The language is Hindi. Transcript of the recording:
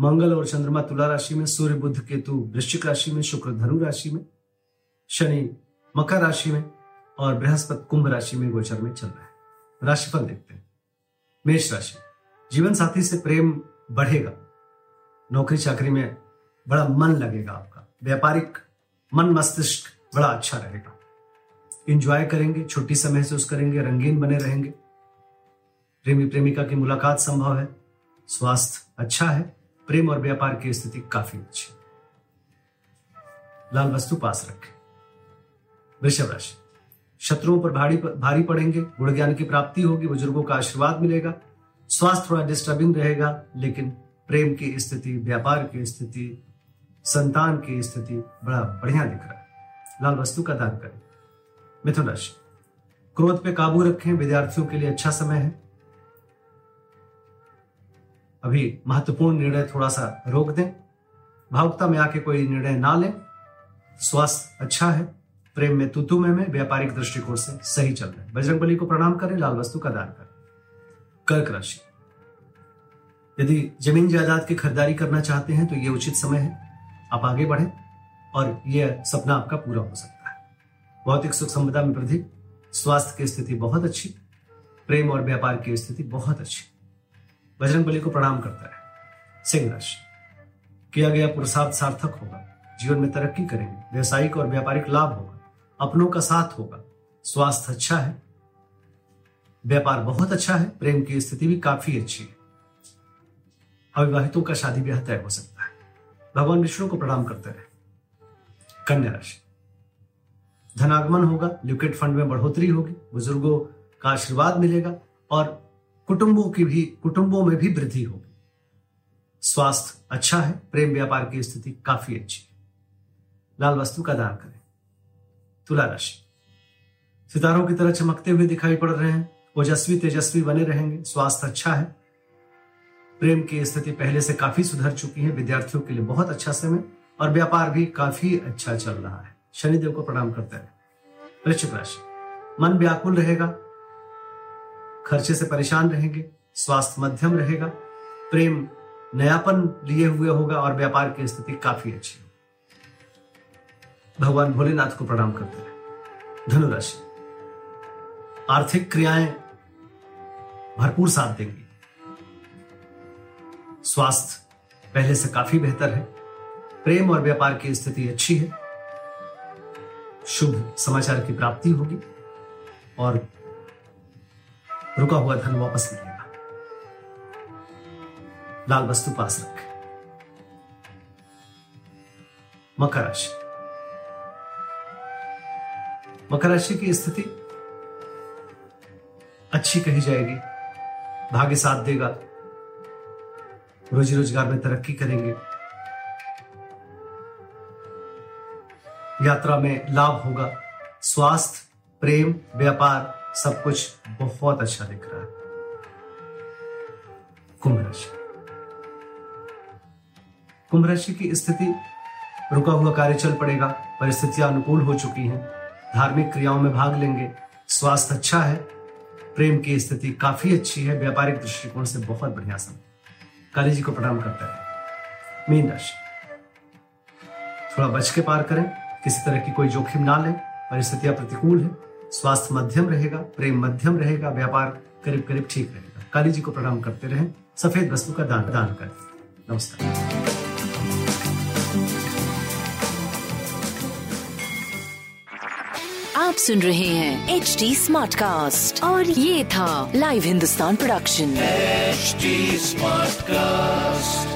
मंगल और चंद्रमा तुला राशि में, सूर्य बुद्ध केतु वृश्चिक राशि में, शुक्र धनु राशि में, शनि मकर राशि में और बृहस्पति कुंभ राशि में गोचर में चल रहा है। राशिफल देखते हैं। मेष राशि। जीवन साथी से प्रेम बढ़ेगा। नौकरी चाकरी में बड़ा मन लगेगा आपका। व्यापारिक मन मस्तिष्क बड़ा अच्छा रहेगा। इंजॉय करेंगे, छुट्टी समय से महसूस करेंगे, रंगीन बने रहेंगे। प्रेमी प्रेमिका की मुलाकात संभव है। स्वास्थ्य अच्छा है। प्रेम और व्यापार की स्थिति काफ़ी अच्छी लाल वस्तु पास रखें। वृषभ राशि। शत्रुओं पर भारी भारी पड़ेंगे, गुण ज्ञान की प्राप्ति होगी, बुज़ुर्गों का आशीर्वाद मिलेगा, स्वास्थ्य थोड़ा डिस्टर्बिंग रहेगा, लेकिन प्रेम की स्थिति, व्यापार की स्थिति, संतान की स्थिति बड़ा बढ़िया दिख रहा है। लाल वस्तु का दान करें। मिथुन राशि। क्रोध पे काबू रखें, विद्यार्थियों के लिए अच्छा समय है। अभी महत्वपूर्ण निर्णय थोड़ा सा रोक दें। भावुकता में आके कोई निर्णय ना लें। स्वास्थ्य अच्छा है। प्रेम में तुतु में, में व्यापारिक दृष्टिकोण से सही चल रहे बजरंग बली को प्रणाम करें लाल वस्तु का दान करें। कर्क राशि। यदि ज़मीन जायदाद की खरीदारी करना चाहते हैं तो ये उचित समय है। आप आगे बढ़ें और यह सपना आपका पूरा हो सकता है। भौतिक सुख संपदा में वृद्धि। स्वास्थ्य की स्थिति बहुत अच्छी। प्रेम और व्यापार की स्थिति बहुत अच्छी। बजरंग बली को प्रणाम करता है। सिंह राशि। किया गया पुरुषार्थ सार्थक होगा। जीवन में तरक्की करेंगे। व्यवसायिक और व्यापारिक लाभ होगा। अपनों का साथ होगा। स्वास्थ्य अच्छा है। व्यापार बहुत अच्छा है। प्रेम की स्थिति भी काफ़ी अच्छी है। अविवाहितों का शादी ब्याह तय हो सकता है। भगवान विष्णु को प्रणाम करते रहे। कन्या राशि। धनागमन होगा। लिक्विड फंड में बढ़ोतरी होगी। बुज़ुर्गों का आशीर्वाद मिलेगा और कुटुंबों की भी, कुटुंबों में भी वृद्धि होगी स्वास्थ्य अच्छा है, प्रेम व्यापार की स्थिति काफ़ी अच्छी है। लाल वस्तु का दान करें। तुला राशि। सितारों की तरह चमकते हुए दिखाई पड़ रहे हैं। ओजस्वी, तेजस्वी बने रहेंगे। स्वास्थ्य अच्छा है। प्रेम की स्थिति पहले से काफ़ी सुधर चुकी है। विद्यार्थियों के लिए बहुत अच्छा समय और व्यापार भी काफ़ी अच्छा चल रहा है। शनिदेव को प्रणाम करते रहे वृश्चिक राशि। मन व्याकुल रहेगा। खर्चे से परेशान रहेंगे, स्वास्थ्य मध्यम रहेगा, प्रेम नयापन लिए हुए होगा और व्यापार की स्थिति काफ़ी अच्छी होगी। भगवान भोलेनाथ को प्रणाम करते रहे धनुराशि। आर्थिक क्रियाएँ भरपूर साथ देंगी। स्वास्थ्य पहले से काफ़ी बेहतर है। प्रेम और व्यापार की स्थिति अच्छी है। शुभ समाचार की प्राप्ति होगी और रुका हुआ धन वापस मिलेगा। लाल वस्तु पास रख। मकर राशि। मकर राशि की स्थिति अच्छी कही जाएगी। भाग्य साथ देगा। रोजी रोज़गार में तरक्की करेंगे। यात्रा में लाभ होगा। स्वास्थ्य, प्रेम, व्यापार सब कुछ बहुत अच्छा दिख रहा है। कुंभ राशि। कुंभ राशि की स्थिति, रुका हुआ कार्य चल पड़ेगा, परिस्थितियाँ अनुकूल हो चुकी हैं, धार्मिक क्रियाओं में भाग लेंगे, स्वास्थ्य अच्छा है, प्रेम की स्थिति काफ़ी अच्छी है, व्यापारिक दृष्टिकोण से बहुत बढ़िया समय काली जी को प्रणाम करता है। मीन राशि। थोड़ा बच के पार करें, किसी तरह की कोई जोखिम ना लें, परिस्थितियाँ प्रतिकूल है। स्वास्थ्य मध्यम रहेगा प्रेम मध्यम रहेगा व्यापार करीब करीब ठीक रहेगा। काली जी को प्रणाम करते रहें सफ़ेद वस्तु का दान दान करें। नमस्कार। आप सुन रहे हैं एच डी स्मार्ट कास्ट और ये था live Hindustan production H smart Smartcast.